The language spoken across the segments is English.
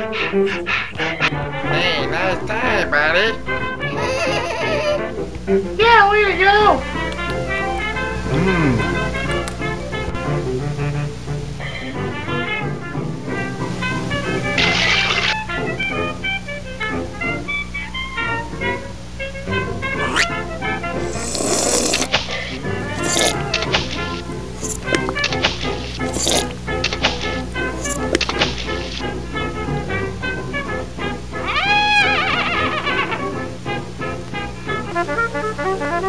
Hey, nice day, buddy. Yeah, way to go! Mmm. Hey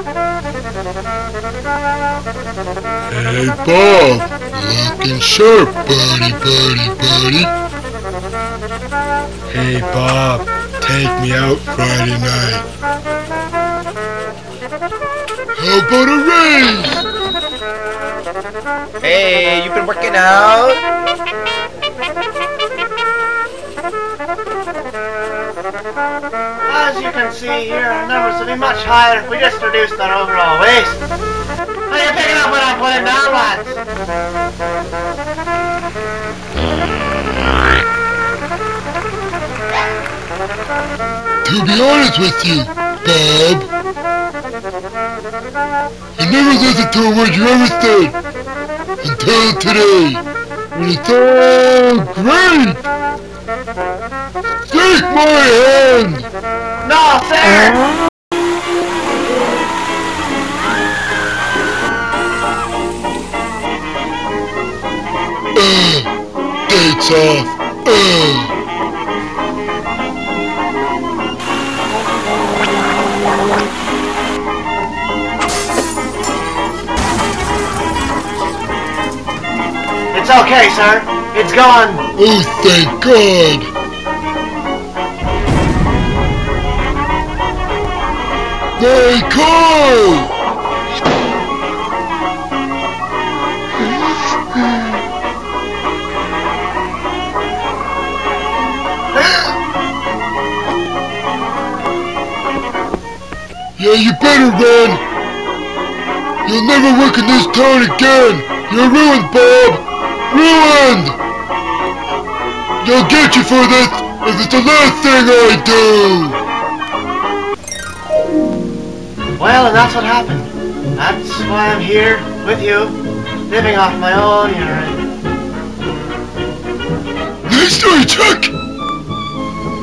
Bob, looking sharp, buddy, buddy, buddy. Hey Bob, take me out Friday night. How about a raise? Hey, you been working out? As you can see here, our numbers will be much higher if we just reduced our overall waste. Are you picking up what I'm putting down, lads? To be honest with you, Bob, I never listened to a word you ever said until today, when it's all great. My hand. No, sir! Ugh, dates off. Ugh. It's okay, sir. It's gone. Oh, thank God. My car! Yeah, you better run! You'll never work in this town again! You're ruined, Bob! Ruined! They'll get you for this if it's the last thing I do! Well, and that's what happened. That's why I'm here with you, living off my own urine. Nice story, Chuck!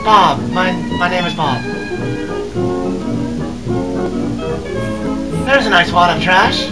Bob. My, my name is Bob. There's a nice wad of trash.